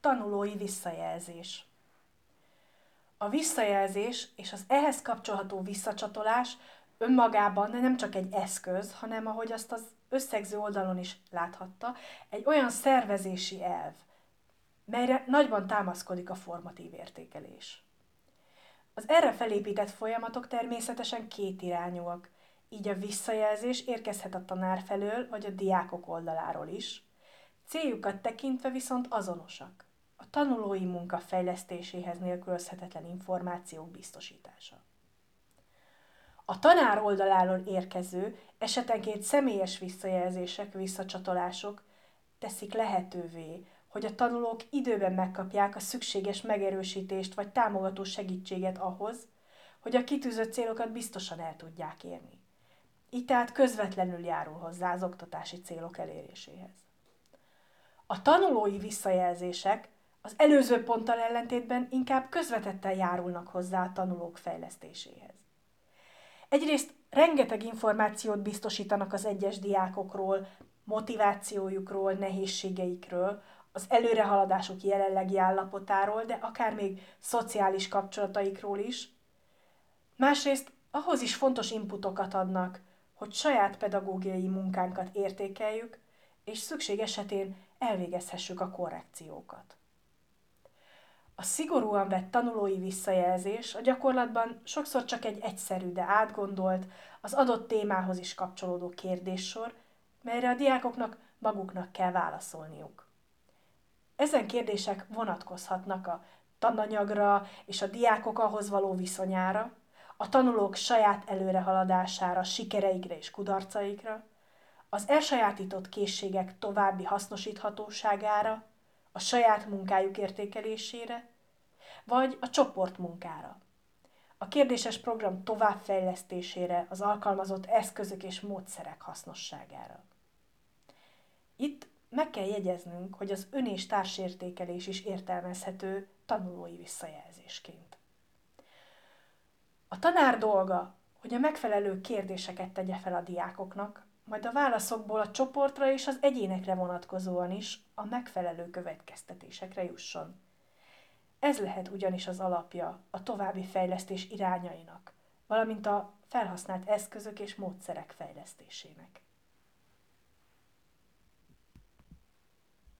Tanulói visszajelzés. A visszajelzés és az ehhez kapcsolható visszacsatolás önmagában nem csak egy eszköz, hanem ahogy azt az összegző oldalon is láthatta, egy olyan szervezési elv, melyre nagyban támaszkodik a formatív értékelés. Az erre felépített folyamatok természetesen kétirányúak, így a visszajelzés érkezhet a tanár felől vagy a diákok oldaláról is, céljukat tekintve viszont azonosak tanulói munka fejlesztéséhez nélkülözhetetlen információk biztosítása. A tanár oldaláról érkező, esetenként személyes visszajelzések, visszacsatolások teszik lehetővé, hogy a tanulók időben megkapják a szükséges megerősítést vagy támogató segítséget ahhoz, hogy a kitűzött célokat biztosan el tudják érni. Így tehát közvetlenül járul hozzá az oktatási célok eléréséhez. A tanulói visszajelzések az előző ponttal ellentétben inkább közvetetten járulnak hozzá a tanulók fejlesztéséhez. Egyrészt rengeteg információt biztosítanak az egyes diákokról, motivációjukról, nehézségeikről, az előrehaladások jelenlegi állapotáról, de akár még szociális kapcsolataikról is. Másrészt ahhoz is fontos inputokat adnak, hogy saját pedagógiai munkánkat értékeljük, és szükség esetén elvégezhessük a korrekciókat. A szigorúan vett tanulói visszajelzés a gyakorlatban sokszor csak egy egyszerű, de átgondolt, az adott témához is kapcsolódó kérdéssor, melyre a diákoknak maguknak kell válaszolniuk. Ezen kérdések vonatkozhatnak a tananyagra és a diákok ahhoz való viszonyára, a tanulók saját előrehaladására, sikereikre és kudarcaikra, az elsajátított készségek további hasznosíthatóságára, a saját munkájuk értékelésére, vagy a csoportmunkára. A kérdéses program továbbfejlesztésére, az alkalmazott eszközök és módszerek hasznosságára. Itt meg kell jegyeznünk, hogy az ön- és társértékelés is értelmezhető tanulói visszajelzésként. A tanár dolga, hogy a megfelelő kérdéseket tegye fel a diákoknak, majd a válaszokból a csoportra és az egyénekre vonatkozóan is a megfelelő következtetésekre jusson. Ez lehet ugyanis az alapja a további fejlesztés irányainak, valamint a felhasznált eszközök és módszerek fejlesztésének.